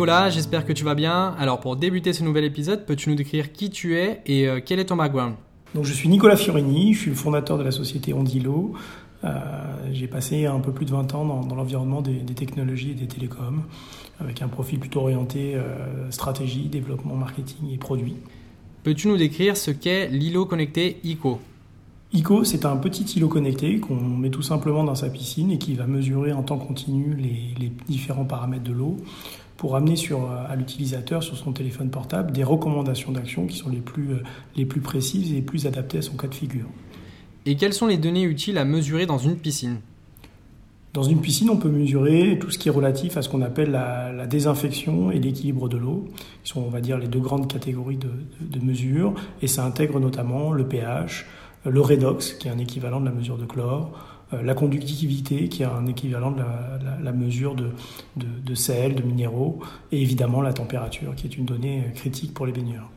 Nicolas, j'espère que tu vas bien. Alors pour débuter ce nouvel épisode, peux-tu nous décrire qui tu es et euh, quel est ton background? Donc je suis Nicolas Fiorini, je suis le fondateur de la société Ondilo. Euh, j'ai passé un peu plus de 20 ans dans, l'environnement des, technologies et des télécoms, avec un profil plutôt orienté euh, stratégie, développement, marketing et produits. Peux-tu nous décrire ce qu'est l'îlot connecté ICO ICO, c'est un petit îlot connecté qu'on met tout simplement dans sa piscine et qui va mesurer en temps continu les, différents paramètres de l'eau pour amener sur, à l'utilisateur sur son téléphone portable des recommandations d'action qui sont les plus, euh, les plus précises et les plus adaptées à son cas de figure. Et quelles sont les données utiles à mesurer dans une piscine? Dans une piscine, on peut mesurer tout ce qui est relatif à ce qu'on appelle la, désinfection et l'équilibre de l'eau, qui sont, on va dire, les deux grandes catégories de, de, de mesures, et ça intègre notamment le pH, le redox, qui est un équivalent de la mesure de chlore, euh, la conductivité, qui est un équivalent de la, mesure de, de, sel, de minéraux, et évidemment la température, qui est une donnée euh, critique pour les baigneurs.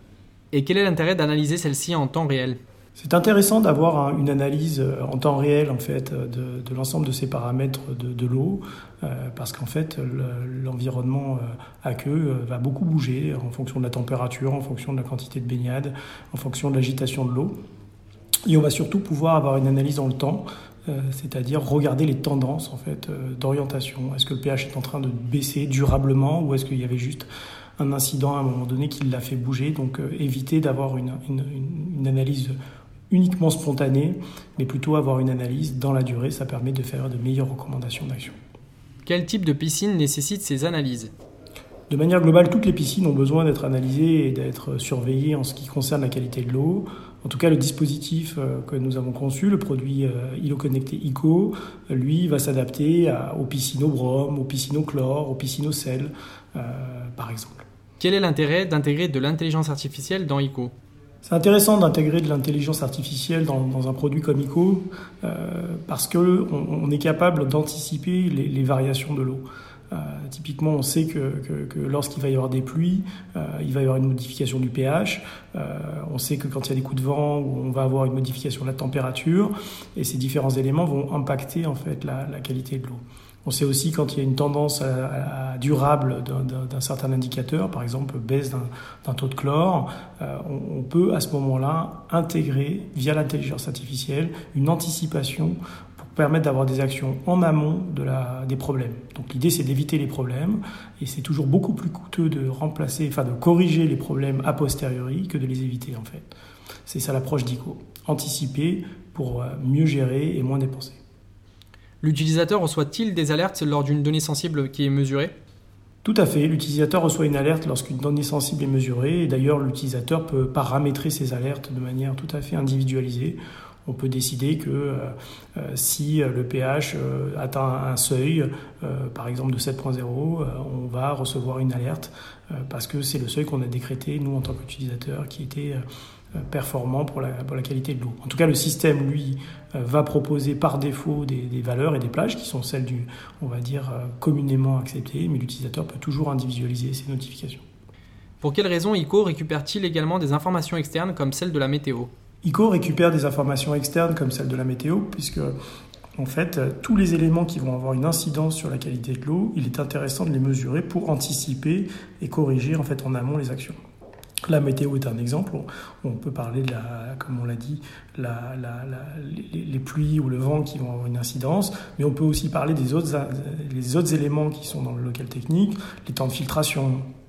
Et quel est l'intérêt d'analyser celle-ci en temps réel? C'est intéressant d'avoir une analyse euh, en temps réel en fait de, l'ensemble de ces paramètres de, l'eau parce qu'en fait l'environnement aqueux va beaucoup bouger en fonction de la température, en fonction de la quantité de baignade, en fonction de l'agitation de l'eau. Et on va surtout pouvoir avoir une analyse dans le temps, euh, c'est-à-dire regarder les tendances en fait euh, d'orientation. Est-ce que le pH est en train de baisser durablement ou est-ce qu'il y avait juste un incident à un moment donné qui l'a fait bouger? Donc euh, éviter d'avoir une, une, analyse uniquement spontanée, mais plutôt avoir une analyse dans la durée. Ça permet de faire de meilleures recommandations d'action. Quel type de piscine nécessite ces analyses? De manière globale, toutes les piscines ont besoin d'être analysées et d'être surveillées en ce qui concerne la qualité de l'eau. En tout cas, le dispositif euh, que nous avons conçu, le produit ILO euh, Connecté ICO, lui va s'adapter aux piscines au brome, aux piscines au chlore, aux piscines au sel, euh, par exemple. Quel est l'intérêt d'intégrer de l'intelligence artificielle dans ICO? C'est intéressant d'intégrer de l'intelligence artificielle dans, un produit comme ICO parce qu'on on est capable d'anticiper les variations de l'eau. Euh, typiquement, on sait que, lorsqu'il va y avoir des pluies, euh, il va y avoir une modification du pH. Euh, on sait que quand il y a des coups de vent, on va avoir une modification de la température. Et ces différents éléments vont impacter en fait la, qualité de l'eau. On sait aussi quand il y a une tendance à, durable d'un certain indicateur, par exemple baisse d'un taux de chlore, on, peut à ce moment-là intégrer via l'intelligence artificielle une anticipation permettre d'avoir des actions en amont de la, des problèmes. Donc l'idée c'est d'éviter les problèmes et c'est toujours beaucoup plus coûteux de remplacer, enfin de corriger les problèmes a posteriori que de les éviter en fait. C'est ça l'approche d'ICO. Anticiper pour euh, mieux gérer et moins dépenser. L'utilisateur reçoit-il des alertes lors d'une donnée sensible qui est mesurée? Tout à fait. L'utilisateur reçoit une alerte lorsqu'une donnée sensible est mesurée. Et d'ailleurs, l'utilisateur peut paramétrer ses alertes de manière tout à fait individualisée on peut décider que euh, euh, si le pH euh, atteint un seuil, par exemple de 7.0, on va recevoir une alerte parce que c'est le seuil qu'on a décrété, nous, en tant qu'utilisateur, qui était performant pour la, qualité de l'eau. En tout cas, le système, lui, va proposer par défaut des, valeurs et des plages qui sont celles du, on va dire, communément acceptées, mais l'utilisateur peut toujours individualiser ses notifications. Pour quelles raisons ICO récupère-t-il également des informations externes comme celles de la météo? ICO récupère des informations externes comme celle de la météo, puisque en fait, tous les éléments qui vont avoir une incidence sur la qualité de l'eau, il est intéressant de les mesurer pour anticiper et corriger en fait en amont les actions. La météo est un exemple. On peut parler de la, comme on l'a dit, les, pluies ou le vent qui vont avoir une incidence, mais on peut aussi parler des autres, les autres éléments qui sont dans le local technique, les temps de filtration, euh,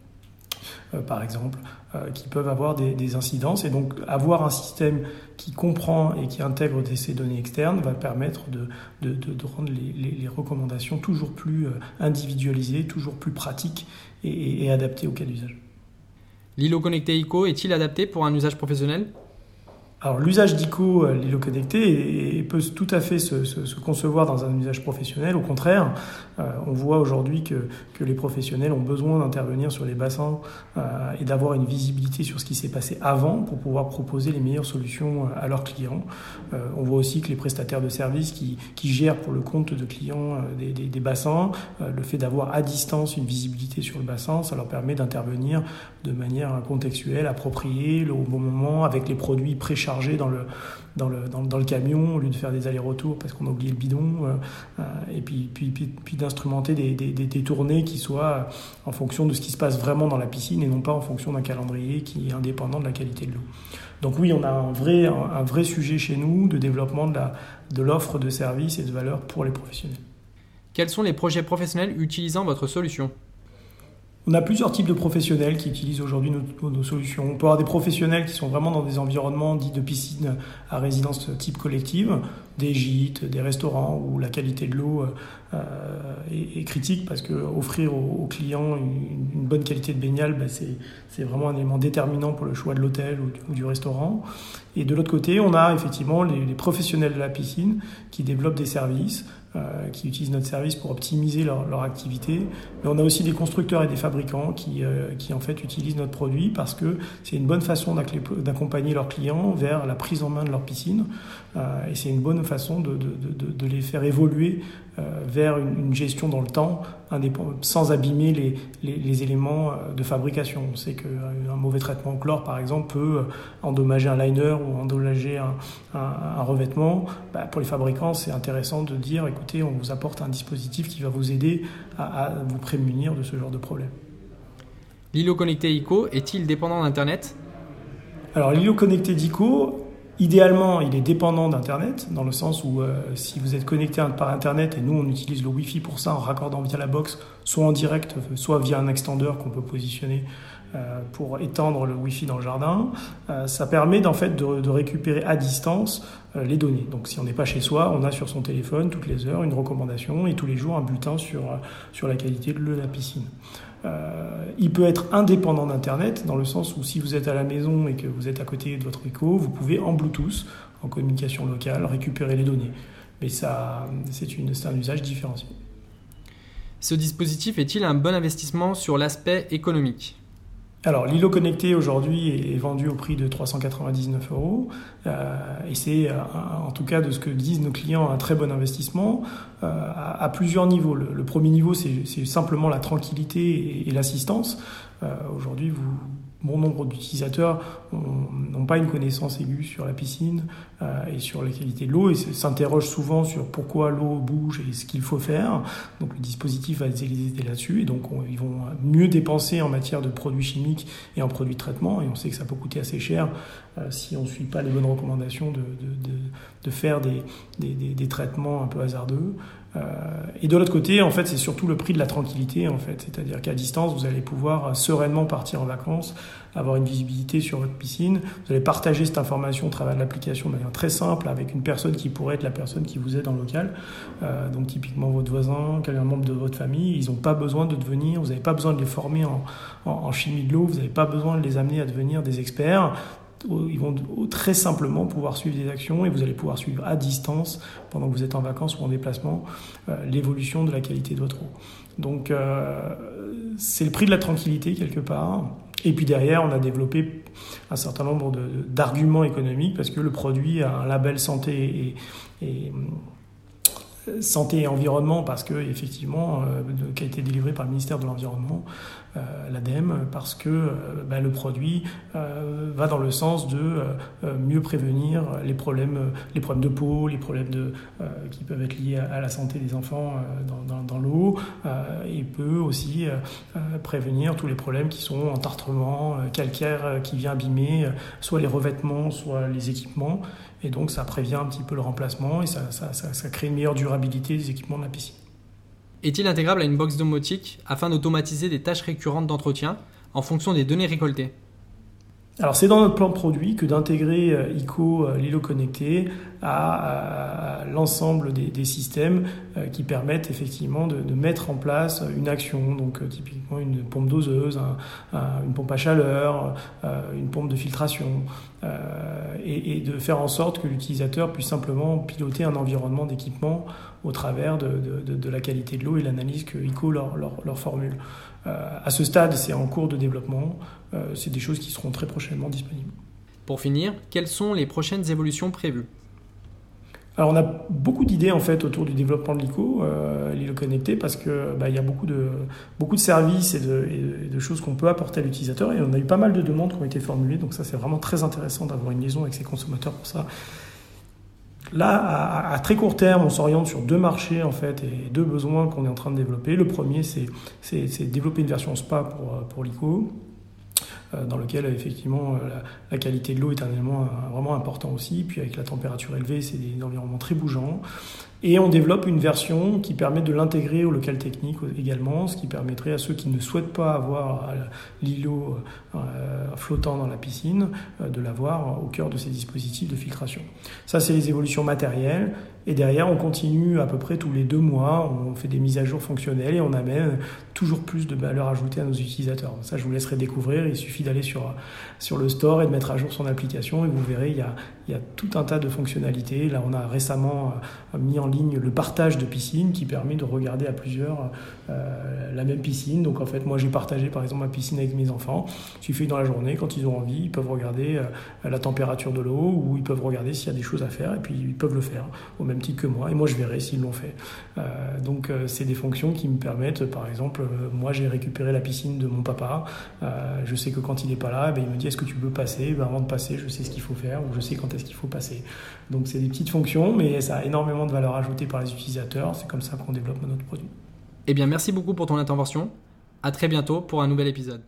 par exemple, euh, qui peuvent avoir des, incidences. Et donc, avoir un système qui comprend et qui intègre ces données externes va permettre de, rendre les, recommandations toujours plus euh, individualisées, toujours plus pratiques et, et adaptées au cas d'usage. L'îlot connecté ICO est-il adapté pour un usage professionnel? Alors l'usage d'ICO, euh, l'îlot connecté, peut tout à fait se, concevoir dans un usage professionnel. Au contraire, euh, on voit aujourd'hui que, les professionnels ont besoin d'intervenir sur les bassins euh, et d'avoir une visibilité sur ce qui s'est passé avant pour pouvoir proposer les meilleures solutions à leurs clients. on voit aussi que les prestataires de services qui, gèrent pour le compte de clients des, bassins, le fait d'avoir à distance une visibilité sur le bassin, ça leur permet d'intervenir de manière contextuelle, appropriée, au bon moment, avec les produits préchargés dans le, dans le, dans, le camion au lieu de faire des allers-retours parce qu'on a oublié le bidon, et puis, puis, puis, d'instrumenter des, des, des, tournées qui soient en fonction de ce qui se passe vraiment dans la piscine et non pas en fonction d'un calendrier qui est indépendant de la qualité de l'eau. Donc oui, on a un vrai, un, vrai sujet chez nous de développement de, la, de l'offre de services et de valeurs pour les professionnels. Quels sont les projets professionnels utilisant votre solution? On a plusieurs types de professionnels qui utilisent aujourd'hui nos, solutions. On peut avoir des professionnels qui sont vraiment dans des environnements dits de piscine à résidence type collective, des gîtes, des restaurants où la qualité de l'eau euh, est, critique parce que offrir aux, clients une, bonne qualité de baignade, ben, c'est vraiment un élément déterminant pour le choix de l'hôtel ou, du restaurant. Et de l'autre côté, on a effectivement les professionnels de la piscine qui développent des services euh, qui utilisent notre service pour optimiser leur, leur, activité. Mais on a aussi des constructeurs et des fabricants qui, euh, qui en fait utilisent notre produit parce que c'est une bonne façon d'accompagner leurs clients vers la prise en main de leur piscine euh, et c'est une bonne façon de, de, de, de les faire évoluer vers une, gestion dans le temps sans abîmer les, les, les, éléments euh, de fabrication. On sait qu'un euh, mauvais traitement au chlore, par exemple, peut endommager un liner ou endommager un, un, revêtement. Bah, pour les fabricants, c'est intéressant de dire, écoutez, on vous apporte un dispositif qui va vous aider à, à vous prémunir de ce genre de problème. L'îlot connecté ICO est-il dépendant d'Internet? Alors l'îlot connecté d'ICO, Idéalement, il est dépendant d'Internet, dans le sens où euh, si vous êtes connecté par Internet, et nous on utilise le Wi-Fi pour ça, en raccordant via la box, soit en direct, soit via un extender qu'on peut positionner pour étendre le Wi-Fi dans le jardin, euh, ça permet en fait de, récupérer à distance les données. Donc si on n'est pas chez soi, on a sur son téléphone toutes les heures une recommandation et tous les jours un bulletin sur, sur la qualité de la piscine. Euh, il peut être indépendant d'Internet, dans le sens où si vous êtes à la maison et que vous êtes à côté de votre écho, vous pouvez en Bluetooth, en communication locale, récupérer les données. Mais c'est un usage différencié. Ce dispositif est-il un bon investissement sur l'aspect économique? Alors, l'îlot connecté aujourd'hui est vendu au prix de 399 euros. Euh, et c'est, euh, en tout cas, de ce que disent nos clients, un très bon investissement euh, à, plusieurs niveaux. Le, premier niveau, c'est simplement la tranquillité et, et l'assistance. aujourd'hui, vous bon nombre d'utilisateurs n'ont pas une connaissance aiguë sur la piscine euh, et sur la qualité de l'eau et s'interrogent souvent sur pourquoi l'eau bouge et ce qu'il faut faire. Donc le dispositif va les aider là-dessus et donc ils vont mieux dépenser en matière de produits chimiques et en produits de traitement et on sait que ça peut coûter assez cher euh, si on ne suit pas les bonnes recommandations de, de, de, de faire des, des, des, traitements un peu hasardeux. Euh, et de l'autre côté, en fait, c'est surtout le prix de la tranquillité, en fait. C'est-à-dire qu'à distance, vous allez pouvoir sereinement partir en vacances, avoir une visibilité sur votre piscine. Vous allez partager cette information au travers de l'application de manière très simple avec une personne qui pourrait être la personne qui vous aide le local. Euh, donc typiquement votre voisin, quelqu'un membre de votre famille. Ils n'ont pas besoin de devenir, vous n'avez pas besoin de les former en, en, en chimie de l'eau, vous n'avez pas besoin de les amener à devenir des experts ils vont très simplement pouvoir suivre des actions et vous allez pouvoir suivre à distance, pendant que vous êtes en vacances ou en déplacement, euh, l'évolution de la qualité de votre eau. Donc euh, c'est le prix de la tranquillité quelque part. Et puis derrière, on a développé un certain nombre d'arguments économiques parce que le produit a un label santé et, et santé et environnement parce que effectivement euh, qui a été délivré par le ministère de l'environnement euh, l'ADEME parce que euh, bah, le produit va dans le sens de mieux prévenir les problèmes les problèmes de peau les problèmes qui peuvent être liés à, la santé des enfants dans, l'eau et peut aussi prévenir tous les problèmes qui sont entartrement calcaire qui vient abîmer soit les revêtements soit les équipements et donc ça prévient un petit peu le remplacement et ça, ça, ça, crée une meilleure durabilité des équipements de la piscine. Est-il intégrable à une box domotique afin d'automatiser des tâches récurrentes d'entretien en fonction des données récoltées? Alors c'est dans notre plan de produit que d'intégrer euh, ICO, euh, l'îlot connecté, à, l'ensemble des, systèmes euh, qui permettent effectivement de, mettre en place une action, donc une pompe doseuse, une pompe à chaleur, une pompe de filtration, et, de faire en sorte que l'utilisateur puisse simplement piloter un environnement d'équipement au travers de, la qualité de l'eau et l'analyse que ICO leur, leur formule. à ce stade, c'est en cours de développement. Euh, c'est des choses qui seront très prochainement disponibles. Pour finir, quelles sont les prochaines évolutions prévues? Alors on a beaucoup d'idées en fait autour du développement de l'ICO, euh, connecté, parce que bah, il y a beaucoup de services et de, choses qu'on peut apporter à l'utilisateur et on a eu pas mal de demandes qui ont été formulées, donc ça c'est vraiment très intéressant d'avoir une liaison avec ses consommateurs pour ça. Là, à, très court terme, on s'oriente sur deux marchés en fait et deux besoins qu'on est en train de développer. Le premier, c'est développer une version SPA pour pour l'ICO euh, dans lequel effectivement euh, la, qualité de l'eau est un élément euh, vraiment important aussi. Puis avec la température élevée, c'est des environnements très bougeants. Et on développe une version qui permet de l'intégrer au local technique également, ce qui permettrait à ceux qui ne souhaitent pas avoir l'îlot flottant dans la piscine de l'avoir au cœur de ces dispositifs de filtration. Ça, c'est les évolutions matérielles. Et derrière, on continue à peu près tous les deux mois, on fait des mises à jour fonctionnelles et on amène toujours plus de valeur ajoutée à nos utilisateurs. Ça, je vous laisserai découvrir. Il suffit d'aller sur, sur le store et de mettre à jour son application et vous verrez, il y a, il y a tout un tas de fonctionnalités. Là, on a récemment euh, mis en ligne le partage de piscine qui permet de regarder à plusieurs euh, la même piscine. Donc, en fait, moi, j'ai partagé par exemple ma piscine avec mes enfants. Il suffit dans la journée, quand ils ont envie, ils peuvent regarder euh, la température de l'eau ou ils peuvent regarder s'il y a des choses à faire et puis ils peuvent le faire au même titre que moi. Et moi, je verrai s'ils l'ont fait. donc, c'est des fonctions qui me permettent, par exemple, moi, j'ai récupéré la piscine de mon papa. je sais que quand il n'est pas là, ben, il me dit est-ce que tu peux passer? Ben, Avant de passer, je sais ce qu'il faut faire ou je sais quand est-ce qu'il faut passer. Donc c'est des petites fonctions, mais ça a énormément de valeur ajoutée par les utilisateurs. C'est comme ça qu'on développe notre produit. Eh bien, merci beaucoup pour ton intervention. À très bientôt pour un nouvel épisode.